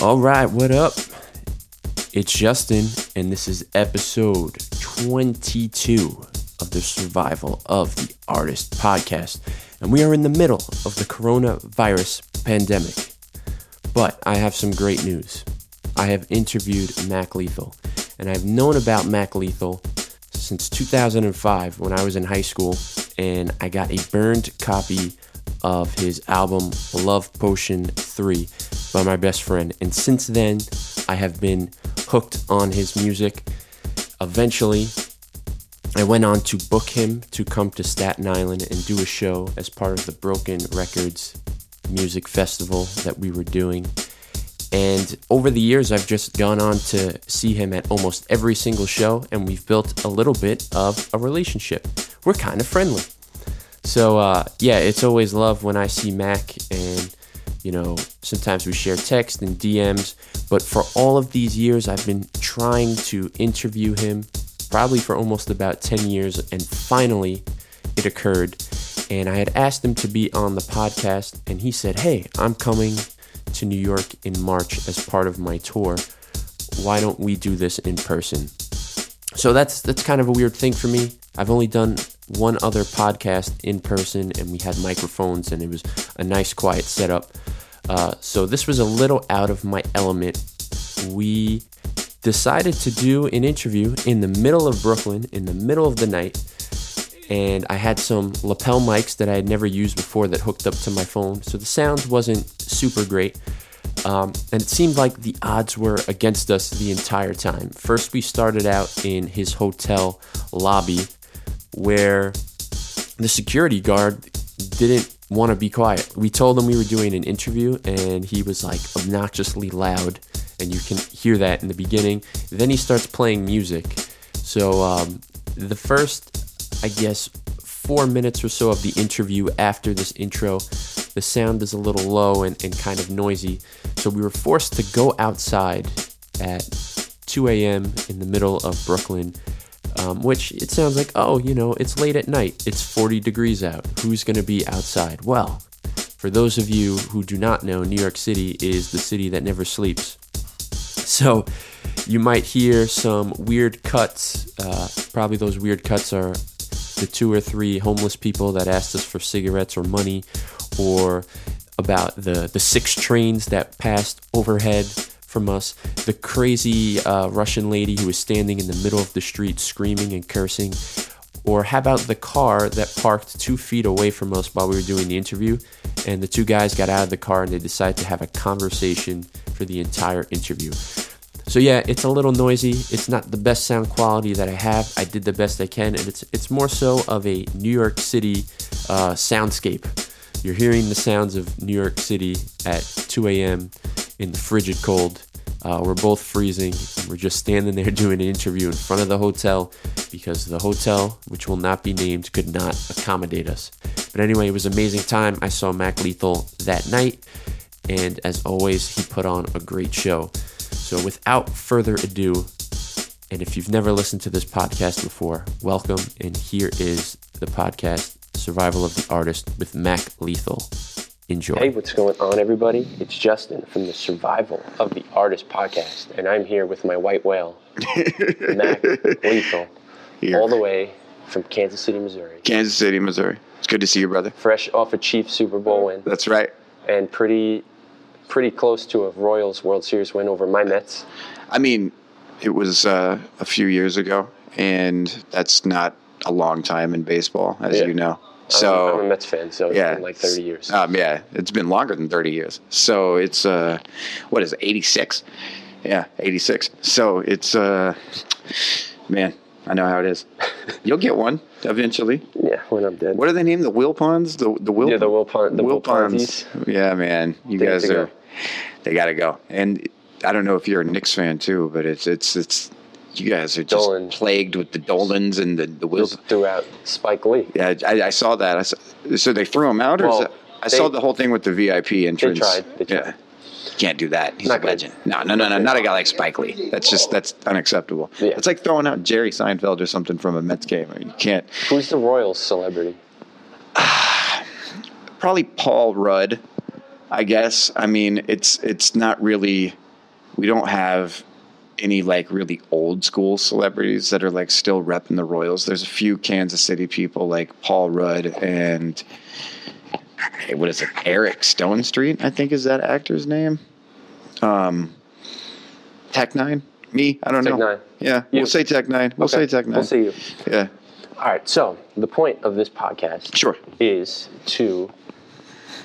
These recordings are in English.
All right, what up? It's Justin, and this is episode 22 of the Survival of the Artist podcast. And we are in the middle of the coronavirus pandemic. But I have some great news. I have interviewed Mac Lethal, and I've known about Mac Lethal since 2005 when I was in high school, and I got a burned copy of his album Love Potion 3 by my best friend. And since then, I have been hooked on his music. Eventually, I went on to book him to come to Staten Island and do a show as part of the Broken Records music festival that we were doing. And over the years, I've just gone on to see him at almost every single show, and we've built a little bit of a relationship. We're kind of friendly. So, uh, yeah, it's always love when I see Mac, and, you know, sometimes we share text and DMs. But for all of these years, I've been trying to interview him, probably for almost about 10 years, and finally it occurred. And I had asked him to be on the podcast, and he said, Hey, I'm coming to New York in March as part of my tour. Why don't we do this in person? So that's that's kind of a weird thing for me. I've only done one other podcast in person, and we had microphones, and it was a nice, quiet setup. Uh, so this was a little out of my element. We decided to do an interview in the middle of Brooklyn, in the middle of the night, and I had some lapel mics that I had never used before that hooked up to my phone, so the sound wasn't super great. Um, and it seemed like the odds were against us the entire time. First, we started out in his hotel lobby where the security guard didn't want to be quiet. We told him we were doing an interview, and he was like obnoxiously loud, and you can hear that in the beginning. Then he starts playing music. So, um, the first I guess, four minutes or so of the interview after this intro, the sound is a little low and, and kind of noisy. So we were forced to go outside at 2 a.m. in the middle of Brooklyn, um, which it sounds like, oh, you know, it's late at night. It's 40 degrees out. Who's going to be outside? Well, for those of you who do not know, New York City is the city that never sleeps. So you might hear some weird cuts. Uh, probably those weird cuts are the two or three homeless people that asked us for cigarettes or money, or about the, the six trains that passed overhead from us, the crazy uh, Russian lady who was standing in the middle of the street screaming and cursing, or how about the car that parked two feet away from us while we were doing the interview, and the two guys got out of the car and they decided to have a conversation for the entire interview. So yeah, it's a little noisy. It's not the best sound quality that I have. I did the best I can, and it's it's more so of a New York City uh, soundscape. You're hearing the sounds of New York City at 2 a.m. in the frigid cold. Uh, we're both freezing. we're just standing there doing an interview in front of the hotel because the hotel, which will not be named, could not accommodate us. But anyway, it was amazing time. I saw Mac Lethal that night, and as always, he put on a great show. So, without further ado, and if you've never listened to this podcast before, welcome. And here is the podcast, Survival of the Artist with Mac Lethal. Enjoy. Hey, what's going on, everybody? It's Justin from the Survival of the Artist podcast, and I'm here with my white whale, Mac Lethal, here. all the way from Kansas City, Missouri. Kansas City, Missouri. It's good to see you, brother. Fresh off a Chief Super Bowl win. That's right. And pretty pretty close to a Royals World Series win over my Mets. I mean, it was uh, a few years ago, and that's not a long time in baseball, as yeah. you know. So I'm, I'm, a Mets fan, so yeah, like 30 years. Um, yeah, it's been longer than 30 years. So it's uh, what is it, 86? Yeah, 86. So it's uh, man, I know how it is. You'll get one eventually. Yeah, when I'm dead. What are they named? The Wilpons? The the Will. Yeah, the Wilpon. The Wilpons. Yeah, man, you they guys are. Go. They got to go. And I don't know if you're a Knicks fan too, but it's it's it's you guys are just Dolan. plagued with the Dolans and the the Wills. throughout Spike Lee. Yeah, I, I saw that. I saw, so they threw him out, or well, that, I they, saw the whole thing with the VIP entrance. They tried. They tried. Yeah can't do that. He's not a legend. No, no, no, no, not a guy like Spike Lee. That's just that's unacceptable. Yeah. It's like throwing out Jerry Seinfeld or something from a Mets game. You can't. Who's the Royals celebrity? Probably Paul Rudd. I guess. I mean, it's it's not really we don't have any like really old school celebrities that are like still repping the Royals. There's a few Kansas City people like Paul Rudd and what is it? Eric Stonestreet, I think is that actor's name. Um, Tech N9ne. Me, I don't Tech know. Nine. Yeah, You. we'll say Tech N9ne. We'll Okay, say Tech N9ne. We'll see you. Yeah, All right. So the point of this podcast sure. is to.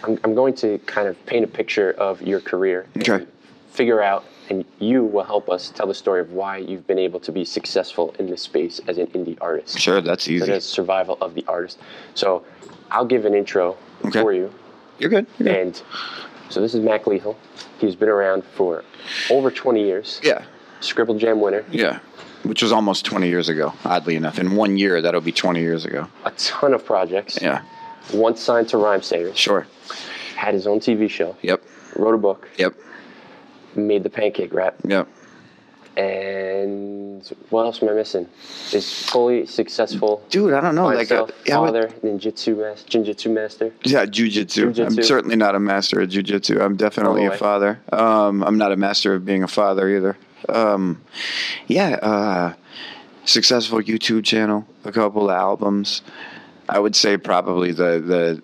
I'm, I'm going to kind of paint a picture of your career. Okay. Figure out, and you will help us tell the story of why you've been able to be successful in this space as an indie artist. Sure, that's So easy. that's survival of the artist. So I'll give an intro Okay. for you. You're good. You're good. And so this is Mac Lethal. He's been around for over 20 years. yeah, Scribble Jam winner. yeah. Which was almost 20 years ago, oddly enough. In one year, that'll be 20 years ago. A ton of projects. Yeah, Once signed to Rhymesayers. sure. Had his own TV show. Yep, Wrote a book. yep, Made the pancake rap. yep. And what else am I missing? Is fully successful. Dude, I don't know. by Like, uh, himself, yeah, but- father, ninjutsu master, jinjutsu master. Yeah, jujitsu. I'm certainly not a master of jujitsu. I'm definitely Oh, a father. Um, I'm not a master of being a father either. Um, yeah, uh, successful YouTube channel, a couple of albums. I would say probably the,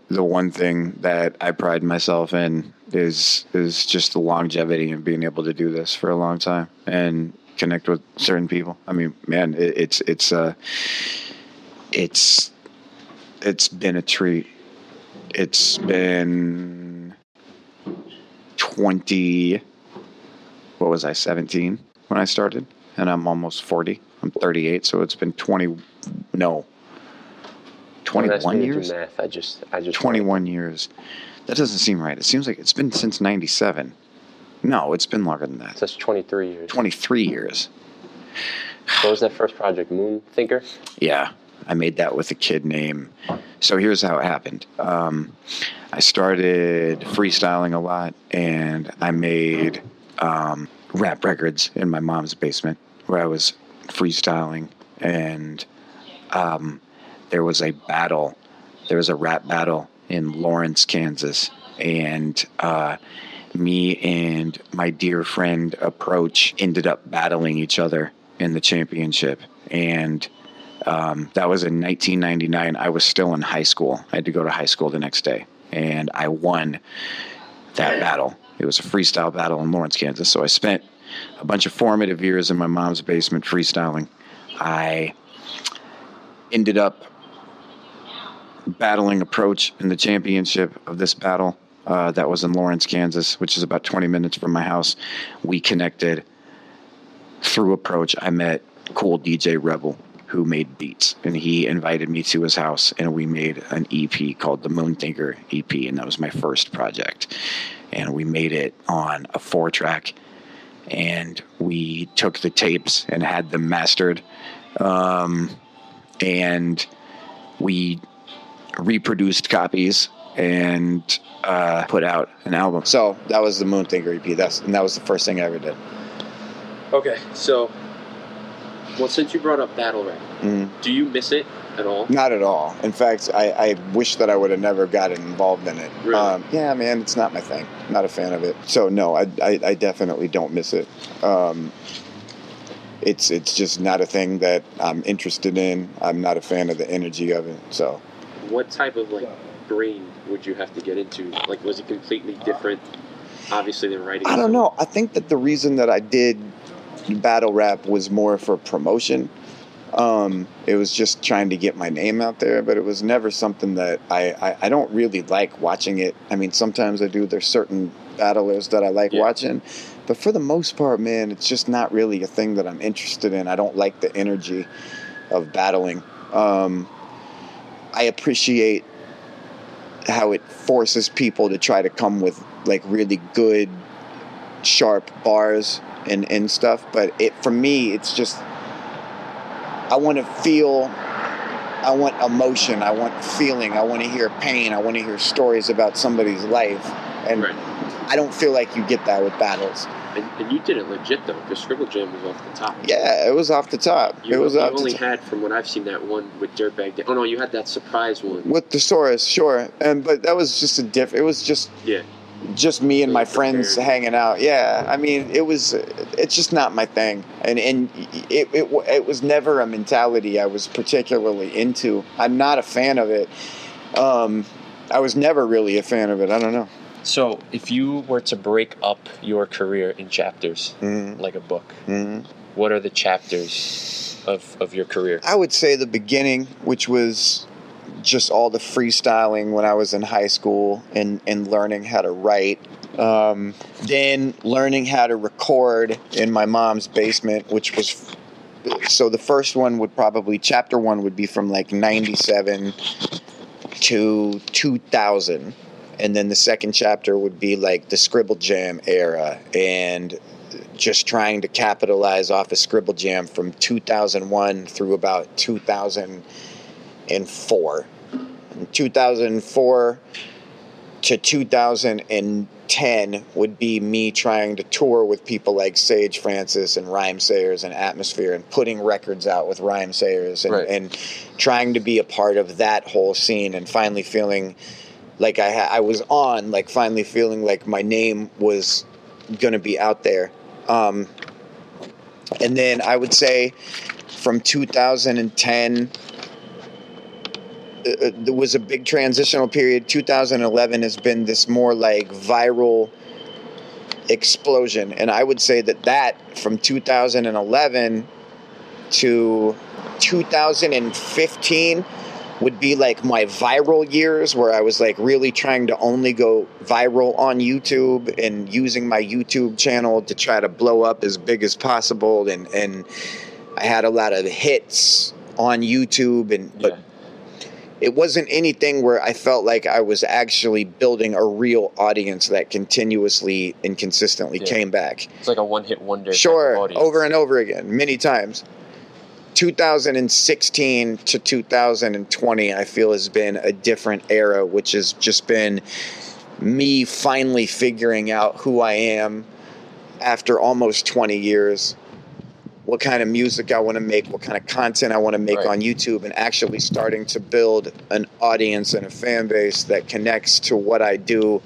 the the one thing that I pride myself in is is just the longevity and being able to do this for a long time and connect with certain people. I mean, man, it, it's it's uh, it's it's been a treat it's been 20 what was i 17 when i started and i'm almost 40 i'm 38 so it's been 20 no 21 me to do years Math. I just, I just. 21 years that doesn't seem right it seems like it's been since 97 no it's been longer than that That's 23 years. 23 years What was that first project? Moon Thinker. Yeah, I made that with a kid named. So here's how it happened. Um, I started freestyling a lot, and I made um, rap records in my mom's basement where I was freestyling, and um, there was a battle. There was a rap battle in Lawrence, Kansas, and uh, me and my dear friend Approach ended up battling each other in the championship, and um, that was in 1999. I was still in high school. I had to go to high school the next day, and I won that battle. It was a freestyle battle in Lawrence, Kansas. So I spent a bunch of formative years in my mom's basement freestyling. I ended up battling approach in the championship of this battle. Uh, that was in Lawrence, Kansas, which is about 20 minutes from my house. We connected through approach. I met cool DJ Rebel who made beats, and he invited me to his house, and we made an EP called the Moon Thinker EP, and that was my first project. And we made it on a four track, and we took the tapes and had them mastered, um, and we reproduced copies and uh, put out an album. So that was the Moon Thinker EP. That's and that was the first thing I ever did. Okay, so. Well, since you brought up battle rap, Mhm. do you miss it at all? Not at all. In fact, I, I wish that I would have never gotten involved in it. Really? Um, yeah, man, it's not my thing. Not a fan of it. So no, I, I, I definitely don't miss it. Um, it's it's just not a thing that I'm interested in. I'm not a fan of the energy of it. So What type of like brain would you have to get into? Like, was it completely different? Obviously, than writing. I don't know. I think that the reason that I did battle rap was more for promotion. Um, it was just trying to get my name out there, but it was never something that I, I, I don't really like watching it. I mean, sometimes I do. There's certain battlers that I like Yeah. watching, but for the most part, man, it's just not really a thing that I'm interested in. I don't like the energy of battling. Um, I appreciate how it forces people to try to come with like really good sharp bars and, and stuff but it for me it's just i want to feel i want emotion i want feeling i want to hear pain i want to hear stories about somebody's life and Right. i don't feel like you get that with battles And, and you did it legit though, because Scribble Jam was off the top. yeah it was off the top You, it was you only had, from what I've seen, that one with Dirtbag. Oh no, you had that surprise one. with thesaurus sure and but that was just a diff it was just Yeah. just me and my friends hanging out. Yeah, I mean, it was. It's just not my thing, and and it it it was never a mentality I was particularly into. I'm not a fan of it. Um, I was never really a fan of it. I don't know. So, if you were to break up your career in chapters, Mhm. like a book, Mhm. what are the chapters of, of your career? I would say the beginning, which was just all the freestyling when I was in high school and, and learning how to write. Um, then learning how to record in my mom's basement, which was so the first one would probably chapter one would be from like 97 to 2000 and then the second chapter would be like the scribble jam era and just trying to capitalize off of scribble jam from 2001 through about 2004 in 2004 to 2010 would be me trying to tour with people like Sage Francis and Rhymesayers and Atmosphere and putting records out with Rhymesayers and, Right. and trying to be a part of that whole scene and finally feeling like I, ha- I was on, like finally feeling like my name was going to be out there. Um, and then I would say from 2010 uh, there was a big transitional period. 2011 has been this more like viral explosion, and I would say that that from 2011 to 2015 would be like my viral years where I was like really trying to only go viral on YouTube and using my YouTube channel to try to blow up as big as possible and and I had a lot of hits on YouTube and but it wasn't anything where I felt like I was actually building a real audience that continuously and consistently Yeah. came back. It's like a one hit wonder. Sure, over and over again, many times. 2016 to 2020, I feel has been a different era, which has just been me finally figuring out who I am after almost 20 years. What kind of music I want to make, what kind of content I want to make Right. on YouTube, and actually starting to build an audience and a fan base that connects to what I do,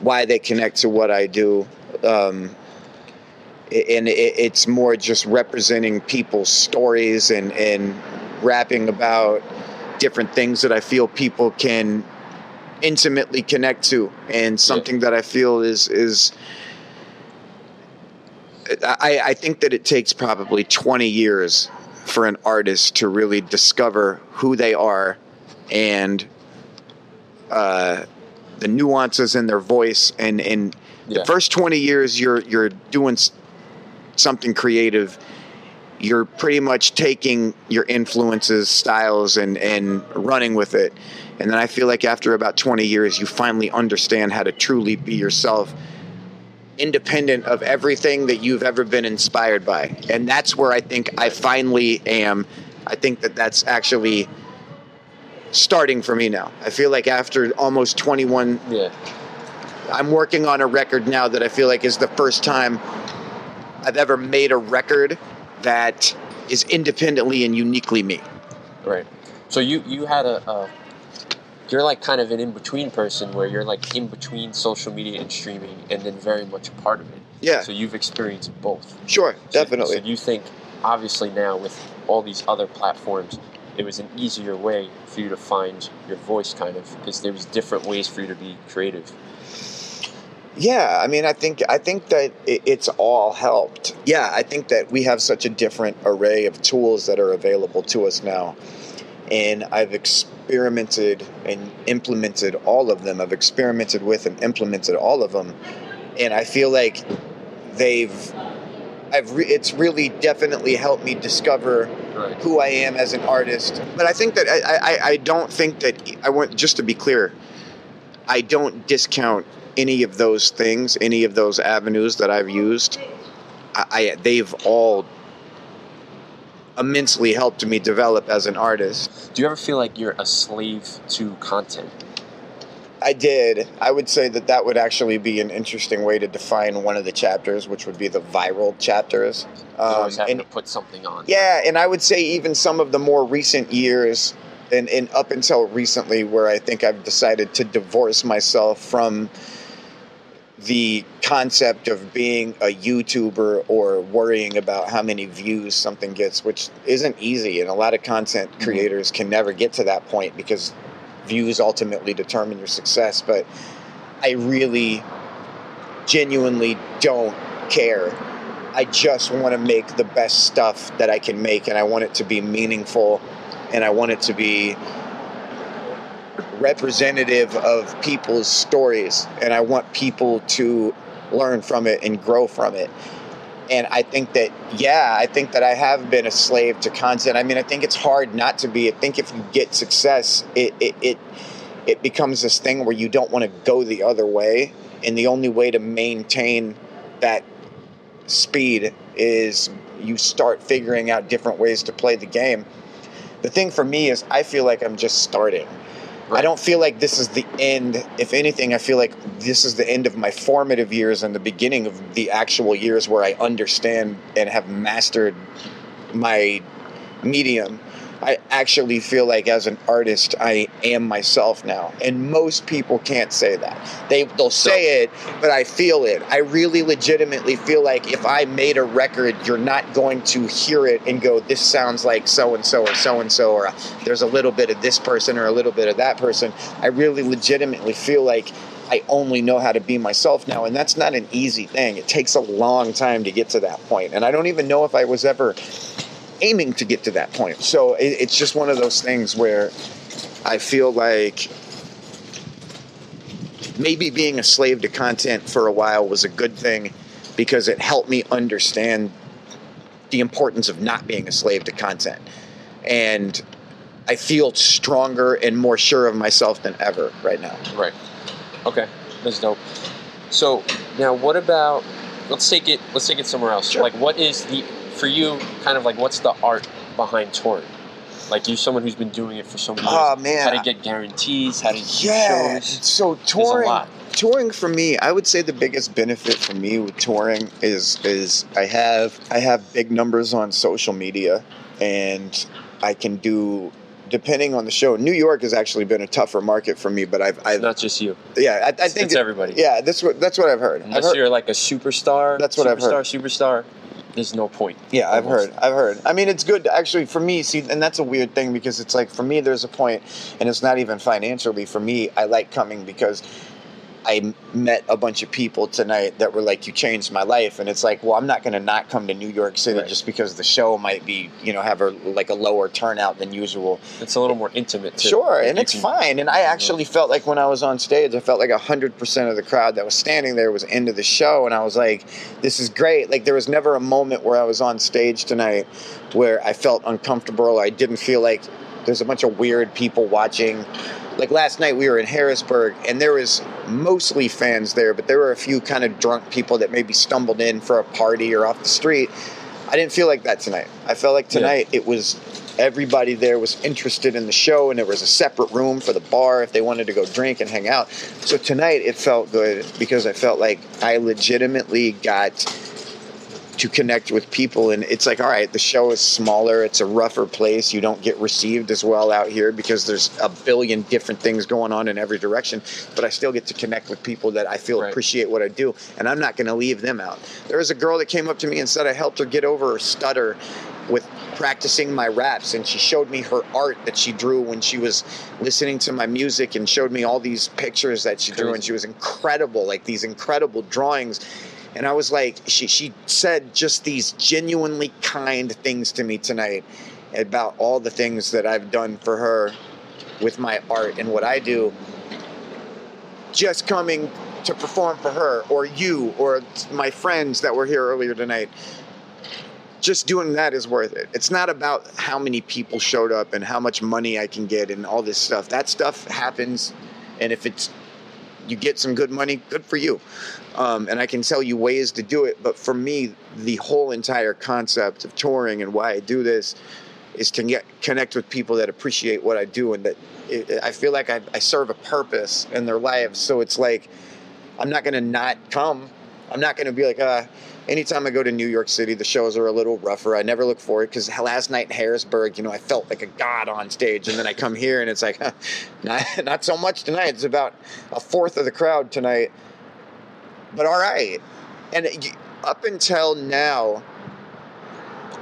why they connect to what I do. Um, and it's more just representing people's stories and, and rapping about different things that I feel people can intimately connect to, and something that I feel is is. I, I think that it takes probably 20 years for an artist to really discover who they are and uh, the nuances in their voice and, and Yeah. the first 20 years you're you're doing something creative you're pretty much taking your influences styles and and running with it. And then i feel like after about 20 years you finally understand how to truly be yourself independent of everything that you've ever been inspired by. And that's where i think i finally am. I think that that's actually starting for me now. I feel like after almost 21 Yeah. I'm working on a record now that I feel like is the first time I've ever made a record that is independently and uniquely me. Right. So you you had a, a you're like kind of an in between person where you're like in between social media and streaming, and then very much a part of it. Yeah, So you've experienced both. sure, So- definitely. So, you think, obviously, now with all these other platforms, it was an easier way for you to find your voice, kind of, because there was different ways for you to be creative. Yeah, I mean, I think I think that it's all helped. Yeah, I think that we have such a different array of tools that are available to us now, and I've experimented and implemented all of them. I've experimented with and implemented all of them, and I feel like they've. I've re- it's really definitely helped me discover Right. who I am as an artist. But I think that I, I, I don't think that I want just to be clear. I don't discount any of those things, any of those avenues that I've used. I, I they've all immensely helped me develop as an artist. Do you ever feel like you're a slave to content? I did. I would say that that would actually be an interesting way to define one of the chapters, which would be the viral chapters. You always Um, having and to put something on. Yeah, and I would say even some of the more recent years, and, and up until recently, where I think I've decided to divorce myself from the concept of being a YouTuber or worrying about how many views something gets, which isn't easy. And a lot of content Mhm. creators can never get to that point because views ultimately determine your success. But I really genuinely don't care. I just want to make the best stuff that I can make, and I want it to be meaningful, and I want it to be representative of people's stories, and I want people to learn from it and grow from it. And I think that, yeah, I think that I have been a slave to content. I mean, I think it's hard not to be. I think if you get success, it it it, it becomes this thing where you don't want to go the other way, and the only way to maintain that speed is you start figuring out different ways to play the game. The thing for me is, I feel like I'm just starting. I don't feel like this is the end. If anything, I feel like this is the end of my formative years and the beginning of the actual years where I understand and have mastered my medium. I actually feel like as an artist, I am myself now, and most people can't say that. They they'll say it, but I feel it. I really legitimately feel like if I made a record, you're not going to hear it and go, "This sounds like so and so or so and so," or "There's a little bit of this person or a little bit of that person." I really legitimately feel like I only know how to be myself now, and that's not an easy thing. It takes a long time to get to that point, and I don't even know if I was ever aiming to get to that point. So it, it's just one of those things where I feel like maybe being a slave to content for a while was a good thing because it helped me understand the importance of not being a slave to content. And I feel stronger and more sure of myself than ever right now. Right. Okay. That's dope. So now, what about? Let's take it. Let's take it somewhere else. Sure. Like, what is the for you? Kind of like, what's the art behind touring? Like, you're someone who's been doing it for so many ah, years. Oh man. How to get guarantees? How to yeah. shows? So touring lot. touring for me, I would say the biggest benefit for me with touring is is I have I have big numbers on social media and I can do depending on the show. New York has actually been a tougher market for me, but I've, I've not just you. yeah, I, I think it's it- everybody. yeah, that's what that's what I've heard. I've Unless heard you're like a superstar. That's what I've heard. Superstar, superstar. There's no point. Yeah, I've Almost. heard. I've heard. I mean, it's good to actually for me. See, and that's a weird thing because it's like for me, there's a point, and it's not even financially. For me, I like coming because I met a bunch of people tonight that were like, "You changed my life," and it's like, well, I'm not going to not come to New York City Right. just because the show might be, you know, have a like a lower turnout than usual. It's a little more intimate. Too. Sure, and it's can- fine. And I actually felt like when I was on stage, I felt like hundred percent of the crowd that was standing there was into the show, and I was like, "This is great." Like there was never a moment where I was on stage tonight where I felt uncomfortable. Or I didn't feel like there's a bunch of weird people watching. Like last night, we were in Harrisburg, and there was mostly fans there, but there were a few kind of drunk people that maybe stumbled in for a party or off the street. I didn't feel like that tonight. I felt like Yeah. tonight it was everybody there was interested in the show and there was a separate room for the bar if they wanted to go drink and hang out. So tonight it felt good because I felt like I legitimately got to connect with people and it's like all right the show is smaller it's a rougher place you don't get received as well out here because there's a billion different things going on in every direction but i still get to connect with people that i feel Right. appreciate what i do and i'm not going to leave them out there was a girl that came up to me and said i helped her get over her stutter with practicing my raps and she showed me her art that she drew when she was listening to my music and showed me all these pictures that she drew and she was incredible like these incredible drawings and I was like, she she said just these genuinely kind things to me tonight about all the things that I've done for her with my art and what I do. Just coming to perform for her or you or my friends that were here earlier tonight. Just doing that is worth it. It's not about how many people showed up and how much money I can get and all this stuff. That stuff happens, and if it's you get some good money, good for you. Um, and I can tell you ways to do it. But for me, the whole entire concept of touring and why I do this is to get connect with people that appreciate what I do and that it, I feel like I, I serve a purpose in their lives. So it's like I'm not going to not come. I'm not going to be like, uh, anytime I go to New York City, the shows are a little rougher. I never look forward because last night in Harrisburg, you know, I felt like a god on stage, and then I come here and it's like, huh, not not so much tonight. It's about a fourth of the crowd tonight but all right. And up until now,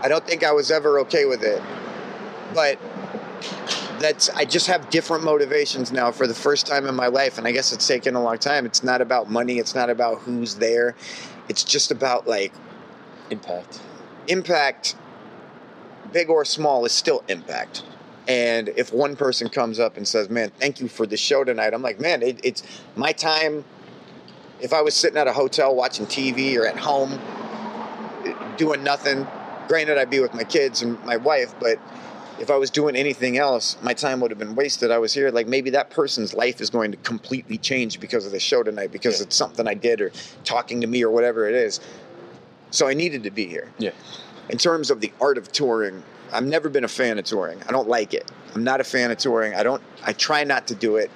I don't think I was ever okay with it. But that's I just have different motivations now for the first time in my life, and I guess it's taken a long time. It's not about money. It's not about who's there. It's just about like Impact. impact, big or small, is still impact. And if one person comes up and says, "Man, thank you for the show tonight," I'm like, "Man, it, it's my time." If I was sitting at a hotel watching TV or at home doing nothing, granted I'd be with my kids and my wife, but if I was doing anything else, my time would have been wasted. I was here, like maybe that person's life is going to completely change because of the show tonight, because Yeah. it's something I did or talking to me or whatever it is. So I needed to be here Yeah. in terms of the art of touring, I've never been a fan of touring. I don't like it. I'm not a fan of touring. I don't I try not to do it.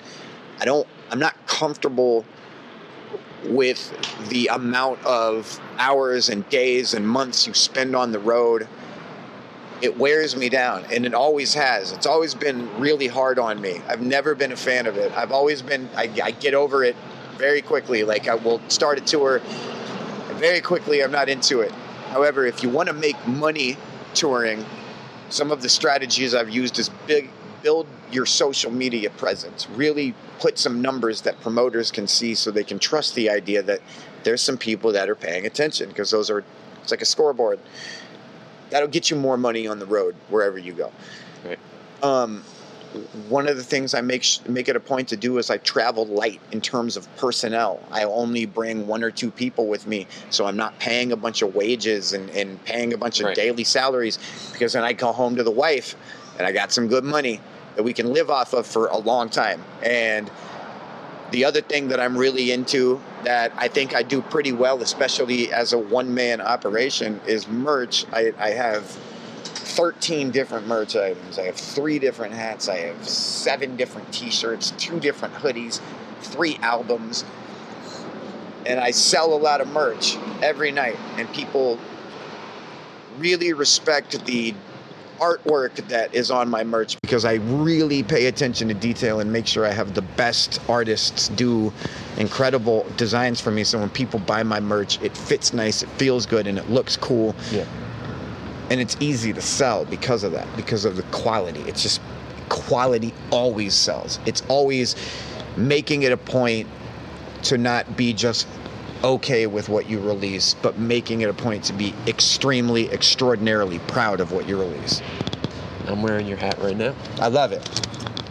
I don't I'm not comfortable with the amount of hours and days and months you spend on the road. It wears me down and it always has. It's always been really hard on me. I've never been a fan of it. I've always been I, I get over it very quickly. Like I will start a tour very quickly I'm not into it. However, if you want to make money touring, some of the strategies I've used is big build your social media presence. Really put some numbers that promoters can see so they can trust the idea that there's some people that are paying attention because those are it's like a scoreboard. That'll get you more money on the road wherever you go. Right. Um, one of the things I make sh- make it a point to do is I travel light in terms of personnel. I only bring one or two people with me, so I'm not paying a bunch of wages and, and paying a bunch of Right. daily salaries because then I go home to the wife and I got some good money that we can live off of for a long time. And the other thing that I'm really into that I think I do pretty well, especially as a one man operation, is merch. I, I have 13 different merch items. I have three different hats. I have seven different t shirts, two different hoodies, three albums. And I sell a lot of merch every night. And people really respect the artwork that is on my merch because I really pay attention to detail and make sure I have the best artists do incredible designs for me. So when people buy my merch, it fits nice, it feels good, and it looks cool Yeah. and it's easy to sell because of that because of the quality it's just quality always sells it's always making it a point to not be just okay with what you release but making it a point to be extremely extraordinarily proud of what you release I'm wearing your hat right now. i love it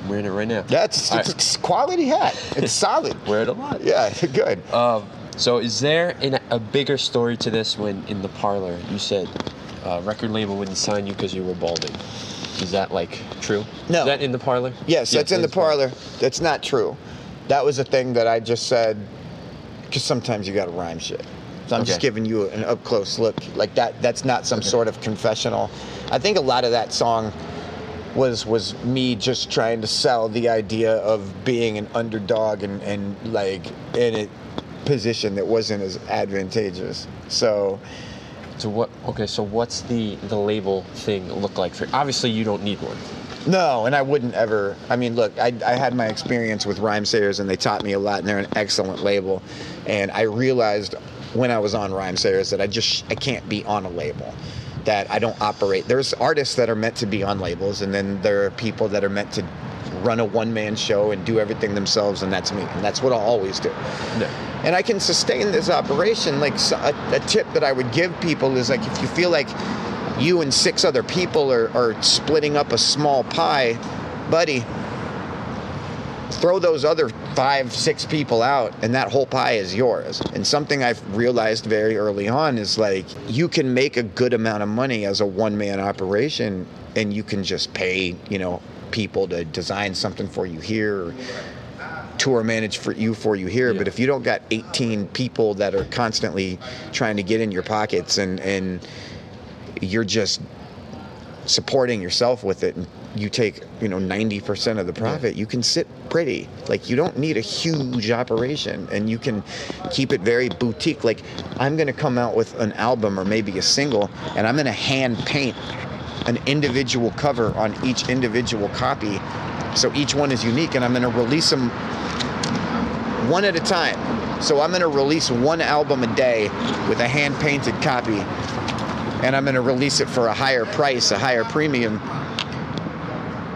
I'm wearing it right now. that's it's a quality hat it's solid Wear it a lot. yeah good Um, so is there an, a bigger story to this when in the parlor you said uh, record label wouldn't sign you because you were balding? Is that like true? No. Is that in the parlor? Yes, that's in the right. parlor. That's not true. That was a thing that I just said because sometimes you got to rhyme shit. So I'm just giving you an up close look like that. That's not some sort of confessional. I think a lot of that song was was me just trying to sell the idea of being an underdog and and like in a position that wasn't as advantageous. So So what? Okay, so what's the the label thing look like for? Obviously, you don't need one. No, and I wouldn't ever. I mean, look, I, I had my experience with Rhymesayers, and they taught me a lot, and they're an excellent label. And I realized when I was on Rhymesayers that I just I can't be on a label. That I don't operate. There's artists that are meant to be on labels, and then there are people that are meant to run a one man show and do everything themselves, and that's me. And that's what I'll always do No. and I can sustain this operation. Like a, a tip that I would give people is like if you feel like you and six other people are, are splitting up a small pie, buddy, throw those other five, six people out, and that whole pie is yours. And something I've realized very early on is like you can make a good amount of money as a one man operation, and you can just pay, you know, people to design something for you here. Or, tour manage for you for you here Yeah. but if you don't got 18 people that are constantly trying to get in your pockets and and you're just supporting yourself with it and you take you know 90% of the profit you can sit pretty. Like you don't need a huge operation and you can keep it very boutique. Like i'm going to come out with an album or maybe a single and i'm going to hand paint an individual cover on each individual copy. So each one is unique and i'm going to release them one at a time. So I'm going to release one album a day with a hand painted copy, and I'm going to release it for a higher price, a higher premium.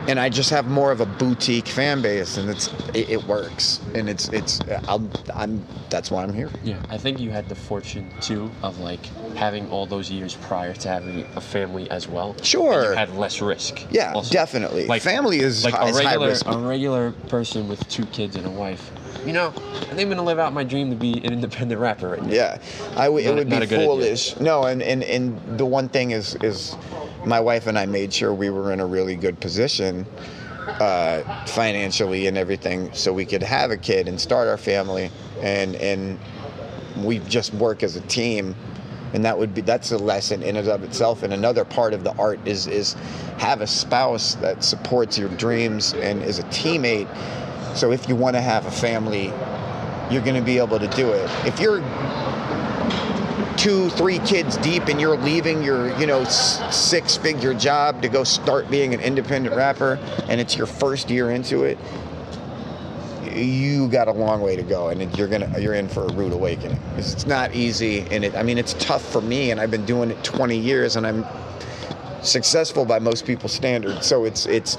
And I just have more of a boutique fan base, and it's it, it works, and it's it's I'm, I'm that's why I'm here. Yeah, I think you had the fortune too of like having all those years prior to having a family as well. and Sure. you had less risk. Yeah, also. definitely. Family is like hi- a is high regular risk. a regular person with two kids and a wife. You know, I think I'm gonna live out my dream to be an independent rapper right now. Yeah, I w- it Not a- would be good idea. foolish. No, and, and and the one thing is is my wife and I made sure we were in a really good position uh, financially and everything, so we could have a kid and start our family, and and we just work as a team. And that would be that's a lesson in and of itself. And another part of the art is is have a spouse that supports your dreams and is a teammate. So if you want to have a family, you're going to be able to do it. If you're two, three kids deep and you're leaving your, you know, six figure job to go start being an independent rapper and it's your first year into it, you got a long way to go and you're to you're in for a rude awakening It's not easy and it I mean it's tough for me and I've been doing it 20 years and I'm successful by most people's standards. So it's it's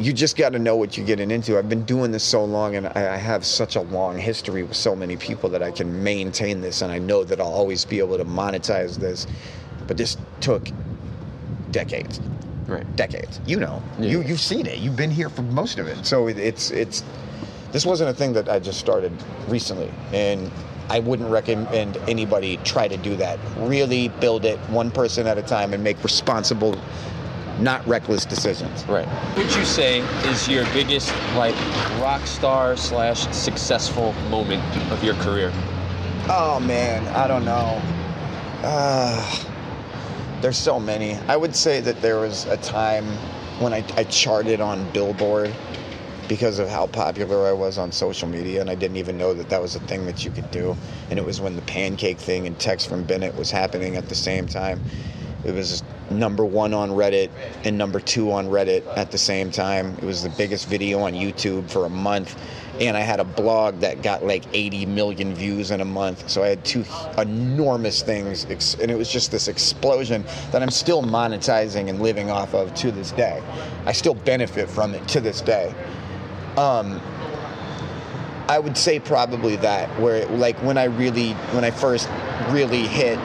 you just got to know what you're getting into. I've been doing this so long, and I, I have such a long history with so many people that I can maintain this, and I know that I'll always be able to monetize this. But this took decades, Right. decades. You know, Yeah. you you've seen it. You've been here for most of it. So it, it's it's this wasn't a thing that I just started recently, and I wouldn't recommend anybody try to do that. Really build it one person at a time and make responsible, not reckless decisions. Right. What would you say is your biggest like rock star slash successful moment of your career? Oh man, I don't know. Uh, there's so many. I would say that there was a time when I, I charted on Billboard because of how popular I was on social media, and I didn't even know that that was a thing that you could do. And it was when the pancake thing and text from Bennett was happening at the same time. It was number one on Reddit and number two on Reddit at the same time. It was the biggest video on YouTube for a month. And I had a blog that got like 80 million views in a month. So I had two enormous things. And it was just this explosion that I'm still monetizing and living off of to this day. I still benefit from it to this day. Um, I would say probably that, where like when I really, when I first really hit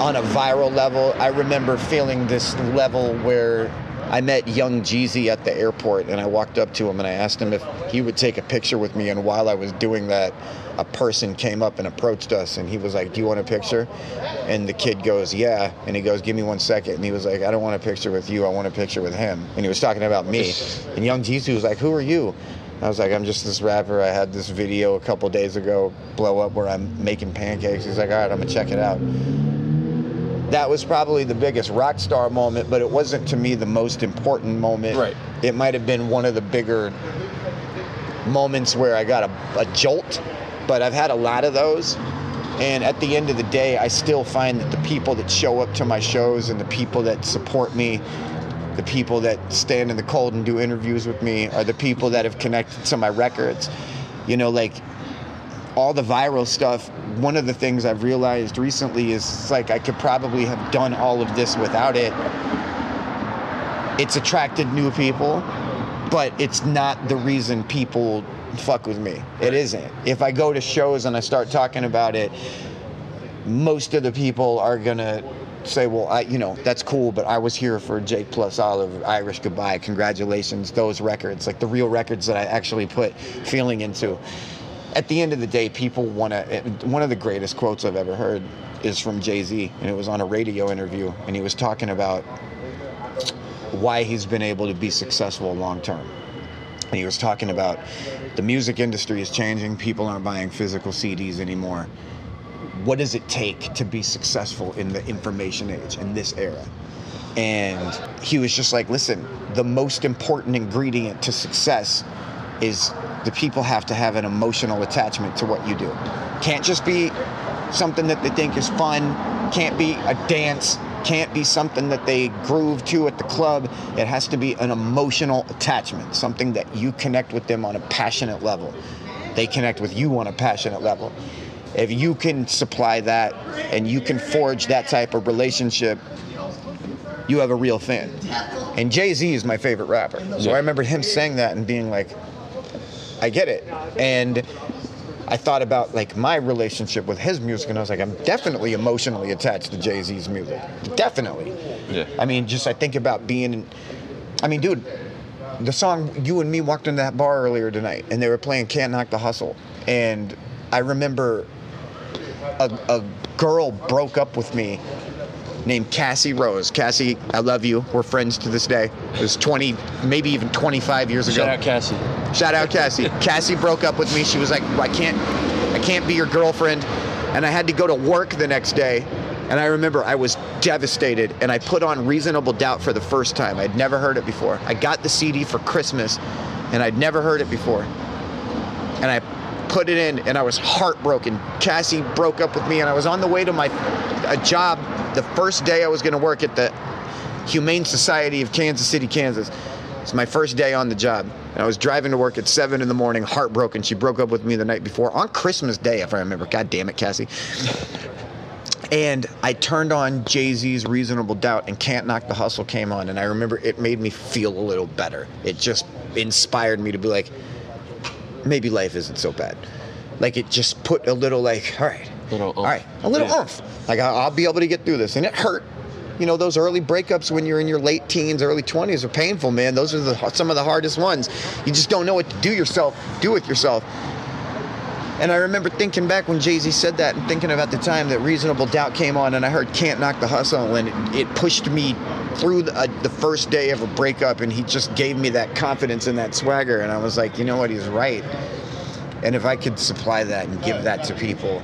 on a viral level, I remember feeling this level where I met young Jeezy at the airport and I walked up to him and I asked him if he would take a picture with me. And while I was doing that, a person came up and approached us and he was like, Do you want a picture? And the kid goes, Yeah. And he goes, Give me one second. And he was like, I don't want a picture with you. I want a picture with him. And he was talking about me. And young Jeezy was like, Who are you? I was like, I'm just this rapper. I had this video a couple days ago blow up where I'm making pancakes. He's like, All right, I'm to check it out that was probably the biggest rock star moment, but it wasn't to me the most important moment. Right. It might have been one of the bigger moments where I got a, a jolt, but I've had a lot of those. And at the end of the day, I still find that the people that show up to my shows and the people that support me, the people that stand in the cold and do interviews with me, are the people that have connected to my records. You know, like all the viral stuff, one of the things I've realized recently is it's like I could probably have done all of this without it. It's attracted new people, but it's not the reason people fuck with me. It isn't. If I go to shows and I start talking about it, most of the people are gonna say, well, I, you know, that's cool, but I was here for Jake Plus Olive, Irish Goodbye, congratulations, those records, like the real records that I actually put feeling into. At the end of the day, people want to. One of the greatest quotes I've ever heard is from Jay Z, and it was on a radio interview, and he was talking about why he's been able to be successful long term. And he was talking about the music industry is changing, people aren't buying physical CDs anymore what does it take to be successful in the information age in this era and he was just like listen the most important ingredient to success is the people have to have an emotional attachment to what you do can't just be something that they think is fun can't be a dance can't be something that they groove to at the club it has to be an emotional attachment something that you connect with them on a passionate level they connect with you on a passionate level. If you can supply that and you can forge that type of relationship, you have a real fan. And Jay Z is my favorite rapper. So. I remember him saying that and being like, I get it. And I thought about like my relationship with his music, and I was like, I'm definitely emotionally attached to Jay Z's music. Definitely. Yeah. I mean, just I think about being. I mean, dude, the song you and me walked into that bar earlier tonight, and they were playing "Can't Knock the Hustle," and I remember a, a girl broke up with me named Cassie Rose. Cassie, I love you. We're friends to this day. It was 20, maybe even 25 years ago. Shout out Cassie. Shout out Cassie. Cassie broke up with me. She was like, I can't, I can't be your girlfriend, and I had to go to work the next day. And I remember I was devastated, and I put on Reasonable Doubt for the first time. I'd never heard it before. I got the CD for Christmas, and I'd never heard it before. And I put it in, and I was heartbroken. Cassie broke up with me, and I was on the way to my a job the first day I was going to work at the Humane Society of Kansas City, Kansas. It's my first day on the job. And I was driving to work at seven in the morning, heartbroken. She broke up with me the night before on Christmas Day, if I remember. God damn it, Cassie. And I turned on Jay Z's Reasonable Doubt, and Can't Knock the Hustle came on. And I remember it made me feel a little better. It just inspired me to be like, maybe life isn't so bad. Like it just put a little like, all right, Little all right, a little Yeah. oomph. Like I'll, I'll be able to get through this, and it hurt. You know, those early breakups when you're in your late teens, early 20s are painful, man. Those are the, some of the hardest ones. You just don't know what to do yourself, do with yourself. And I remember thinking back when Jay Z said that and thinking about the time that Reasonable Doubt came on and I heard Can't Knock the Hustle and it, it pushed me through the, uh, the first day of a breakup and he just gave me that confidence and that swagger. And I was like, you know what, he's right. And if I could supply that and give that to people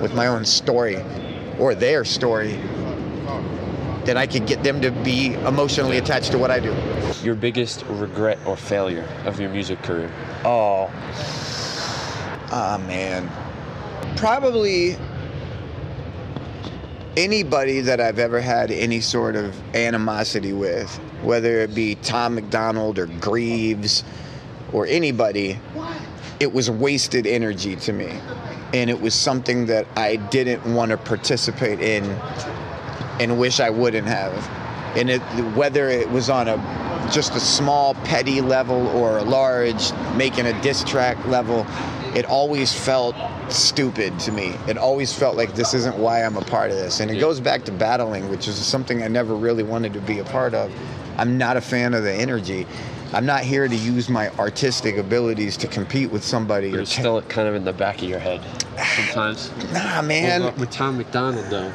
with my own story or their story, then I could get them to be emotionally attached to what I do. Your biggest regret or failure of your music career? Oh. Ah, man. Probably anybody that I've ever had any sort of animosity with, whether it be Tom MacDonald or Grieves or anybody, it was wasted energy to me. And it was something that I didn't want to participate in and wish I wouldn't have. And it, whether it was on a just a small petty level or a large making a diss track level, it always felt stupid to me. It always felt like this isn't why I'm a part of this. And it goes back to battling, which is something I never really wanted to be a part of. I'm not a fan of the energy. I'm not here to use my artistic abilities to compete with somebody. But it's ta- still kind of in the back of your head sometimes. nah, man. Well, with Tom MacDonald though,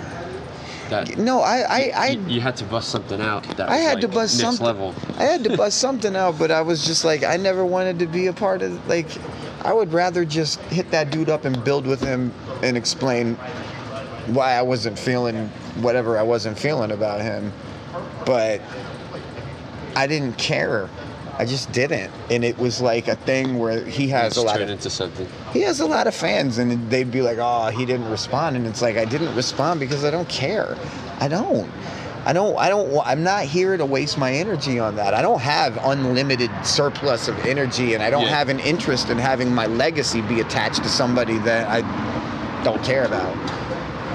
that no, I, I, I, you, you had to bust something out. That I had to bust something. level. I had to bust something out, but I was just like, I never wanted to be a part of. Like, I would rather just hit that dude up and build with him and explain why I wasn't feeling whatever I wasn't feeling about him. But I didn't care. I just didn't, and it was like a thing where he has a lot turned of into something. he has a lot of fans and they'd be like oh he didn't respond and it's like i didn't respond because i don't care i don't i don't I don't. I'm not here to waste my energy on that i don't have unlimited surplus of energy and i don't Yeah. have an interest in having my legacy be attached to somebody that i don't care about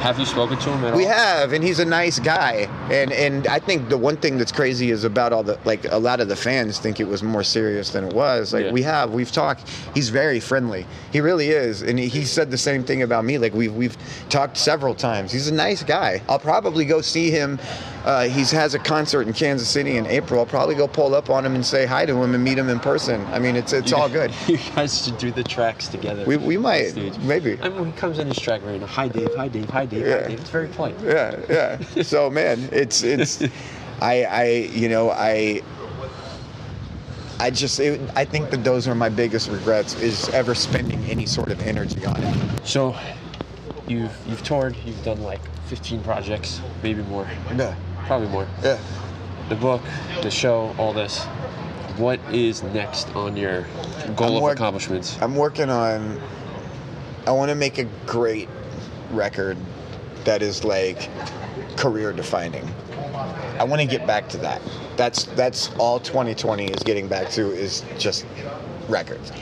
Have you spoken to him at we all? have, and he's a nice guy. And and I think the one thing that's crazy is about all the like a lot of the fans think it was more serious than it was. Like Yeah. we have, we've talked. He's very friendly. He really is, and he, he said the same thing about me. Like we've we've talked several times. He's a nice guy. I'll probably go see him. Uh, he has a concert in Kansas City in April. I'll probably go pull up on him and say hi to him and meet him in person. I mean, it's it's all good. you guys should do the tracks together. We, we might Stage. maybe. I mean, when he comes in his track right now, hi Dave, hi Dave, hi Dave, Yeah. hi Dave. It's very polite. yeah yeah so man it's it's i i you know i i just it, i think that those are my biggest regrets is ever spending any sort of energy on it So, you've you've toured, you've done like 15 projects, maybe more, yeah probably more. yeah The book, the show, all this. What is next on your goal I'm of work- accomplishments? i'm working on i want to make a great record that is like career defining i want to get back to that that's that's all 2020 is getting back to is just records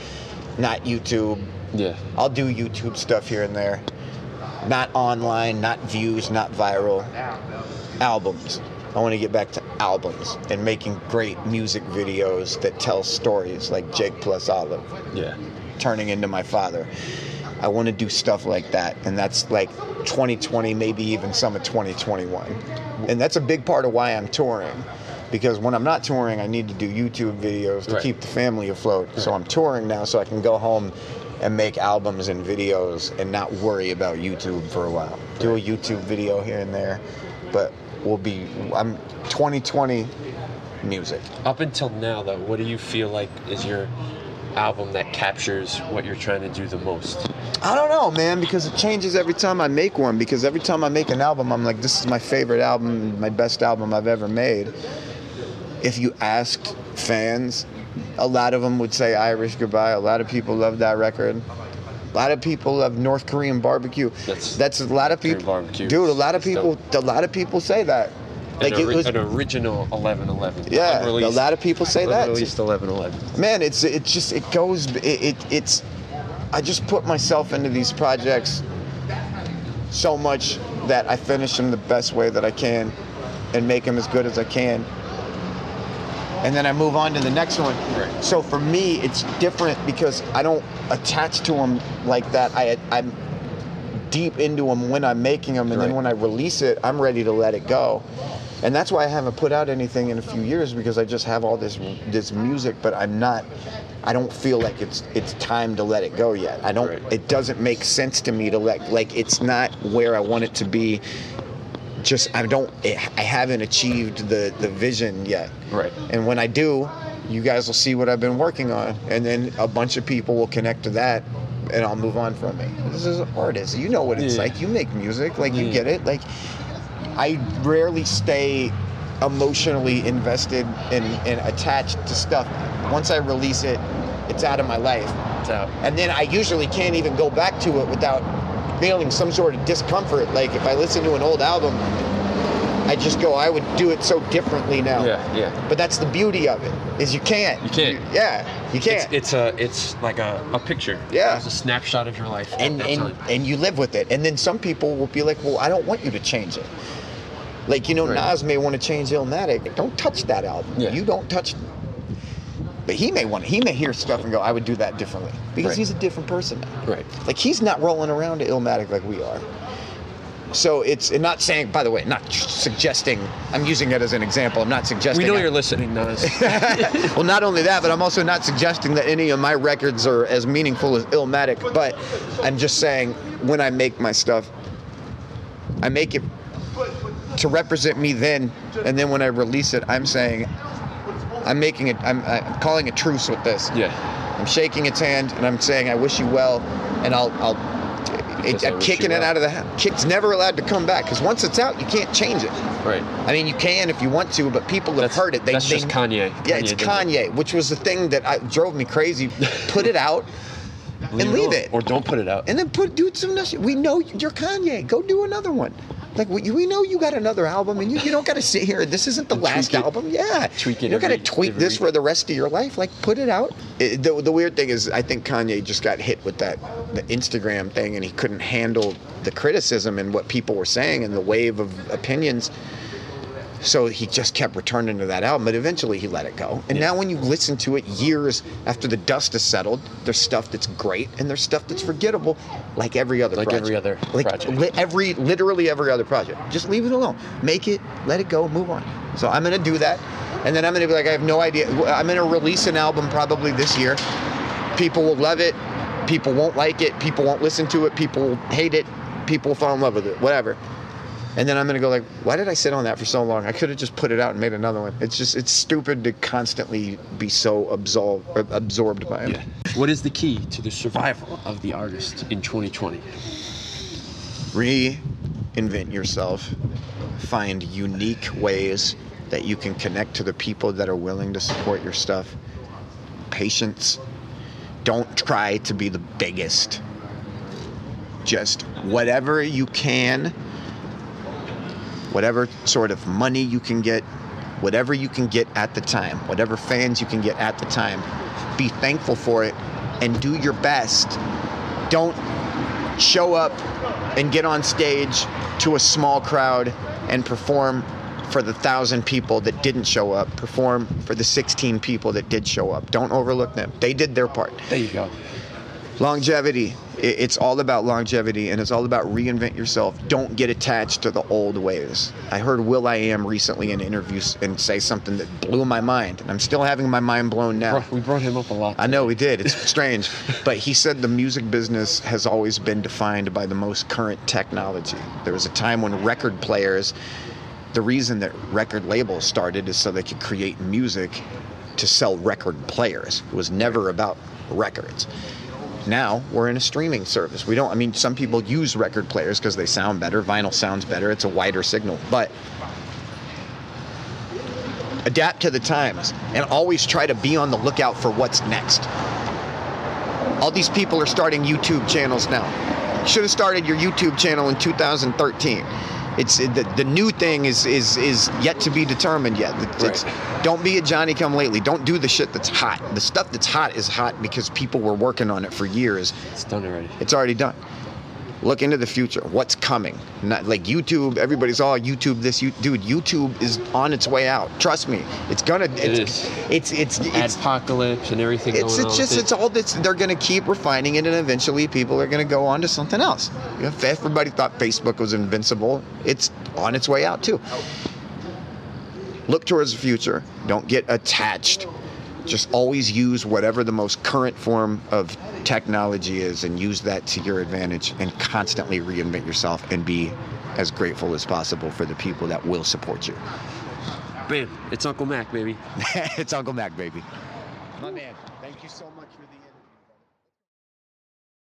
not youtube Yeah. I'll do YouTube stuff here and there. Not online, not views, not viral. Albums. I want to get back to albums and making great music videos that tell stories like Jake plus Olive Yeah. turning into my father. I want to do stuff like that, and that's like 2020, maybe even some of 2021. And that's a big part of why I'm touring, because when I'm not touring, I need to do YouTube videos to Right. keep the family afloat. So I'm touring now, so I can go home and make albums and videos and not worry about YouTube for a while. Do a YouTube video here and there, but we'll be. I'm 2020 music. Up until now, though, what do you feel like is your album that captures what you're trying to do the most? I don't know, man, because it changes every time I make one. Because every time I make an album, I'm like, this is my favorite album, my best album I've ever made. If you asked fans, a lot of them would say Irish Goodbye. A lot of people love that record. A lot of people love North Korean barbecue. That's- That's a lot of people. barbecue Dude, a lot of people. A lot of people say that. Like an, it ori- was. an original 1111. Yeah, a lot of people say that. Unreleased 1111. man it's it just it goes it, it it's i just put myself into these projects so much that i finish them the best way that i can and make them as good as i can and then i move on to the next one Right. so for me it's different because i don't attach to them like that i i'm deep into them when i'm making them and Right. then when i release it i'm ready to let it go and that's why I haven't put out anything in a few years because I just have all this this music, but I'm not. I don't feel like it's it's time to let it go yet. I don't. Right. It doesn't make sense to me to let like it's not where I want it to be. Just I don't. I haven't achieved the the vision yet. Right. And when I do, you guys will see what I've been working on, and then a bunch of people will connect to that, and I'll move on from it. This is an artist. You know what it's Yeah. like. You make music. Like you get it. Like I rarely stay emotionally invested and, and attached to stuff. Once I release it, it's out of my life. It's out. And then I usually can't even go back to it without feeling some sort of discomfort. Like if I listen to an old album, I just go, I would do it so differently now. Yeah, yeah. But that's the beauty of it, is you can't. You can't. yeah, you can't. It's, it's a it's like a, a picture. Yeah. It's a snapshot of your life. and and, and you live with it. And then some people will be like, well, I don't want you to change it. Like you know, Right. Nas may want to change Illmatic. Don't touch that album. Yeah. You don't touch. But he may want. He may hear stuff and go, I would do that differently because Right. he's a different person now. Right. Like he's not rolling around to Illmatic like we are. So it's and not saying, by the way, not suggesting. I'm using it as an example. I'm not suggesting. We know I- you're listening, Nas. well, not only that, but I'm also not suggesting that any of my records are as meaningful as Illmatic. But I'm just saying when I make my stuff, I make it to represent me then, and then when I release it, I'm saying I'm making it. I'm, I'm calling a truce with this. yeah. I'm shaking its hand and I'm saying I wish you well, and I'll. I'll it, I'm kicking it well. out of the house. It's never allowed to come back because once it's out, you can't change it. Right. I mean, you can if you want to, but people have That's, heard it. They, that's they, just Kanye. yeah, it's does it. Kanye, which was the thing that I, drove me crazy. Put it out and leave alone. it, Or don't put it out. and then put do some. We know you're Kanye. Go do another one. Like we, we know you got another album, and you, you don't got to sit here. This isn't the And last album. Yeah, Tweak it You don't got to tweak this for the rest of your life. Like put it out. It- the, the weird thing is, I think Kanye just got hit with that the Instagram thing, and he couldn't handle the criticism and what people were saying and the wave of opinions. So he just kept returning to that album, but eventually he let it go. And Yeah. now when you listen to it years after the dust has settled, there's stuff that's great and there's stuff that's forgettable, like every other Like project. every other like project. li- every literally every other project. Just leave it alone. Make it, let it go, move on. So I'm gonna do that, and then I'm gonna be like, I have no idea. I'm gonna release an album probably this year. People will love it. People won't like it. People won't listen to it. People hate it. People will fall in love with it. Whatever. And then I'm gonna go like, why did I sit on that for so long? I could have just put it out and made another one. It's just it's stupid to constantly be so absolved absorbed by it. Yeah. What is the key to the survival of the artist in 2020? Reinvent yourself. Find unique ways that you can connect to the people that are willing to support your stuff. Patience. Don't try to be the biggest. Just whatever you can whatever sort of money you can get, whatever you can get at the time, whatever fans you can get at the time, be thankful for it and do your best Don't show up and get on stage to a small crowd and perform for the thousand people that didn't show up. Perform for the 16 people that did show up. Don't overlook them. They did their part. There you go. Longevity. It's all about longevity and it's all about reinvent yourself. Don't get attached to the old ways. I heard Will I Am recently in interviews and say something that blew my mind. And I'm still having my mind blown now. We brought him up a lot. I know we did. It's strange. But he said the music business has always been defined by the most current technology. There was a time when record players, the reason that record labels started is so they could create music to sell record players. It was never about records. Now we're in a streaming service. We don't, I mean, some people use record players because they sound better. Vinyl sounds better. It's a wider signal. But adapt to the times and always try to be on the lookout for what's next. All these people are starting YouTube channels now. You should have started your YouTube channel in 2013. It's the, the new thing is is is yet to be determined yet. It's- Don't be a Johnny come lately. Don't do the shit that's hot. The stuff that's hot is hot because people were working on it for years. It's done already. It's already done. Look into the future. What's coming? Not like YouTube. Everybody's all YouTube. This, you, dude. YouTube is on its way out. Trust me. It's gonna. It's, is. It's it's it's Apocalypse and everything it's, it's just it's all this they're to keep refining it and eventually people are to go on to something else if everybody thought facebook was invincible it's on its way out too look towards the future don't get attached just always use whatever the most current form of technology is and use that to your advantage and constantly reinvent yourself and be as grateful as possible for the people that will support you Bam! It's Uncle Mac, baby. it's uncle mac baby my man thank you so much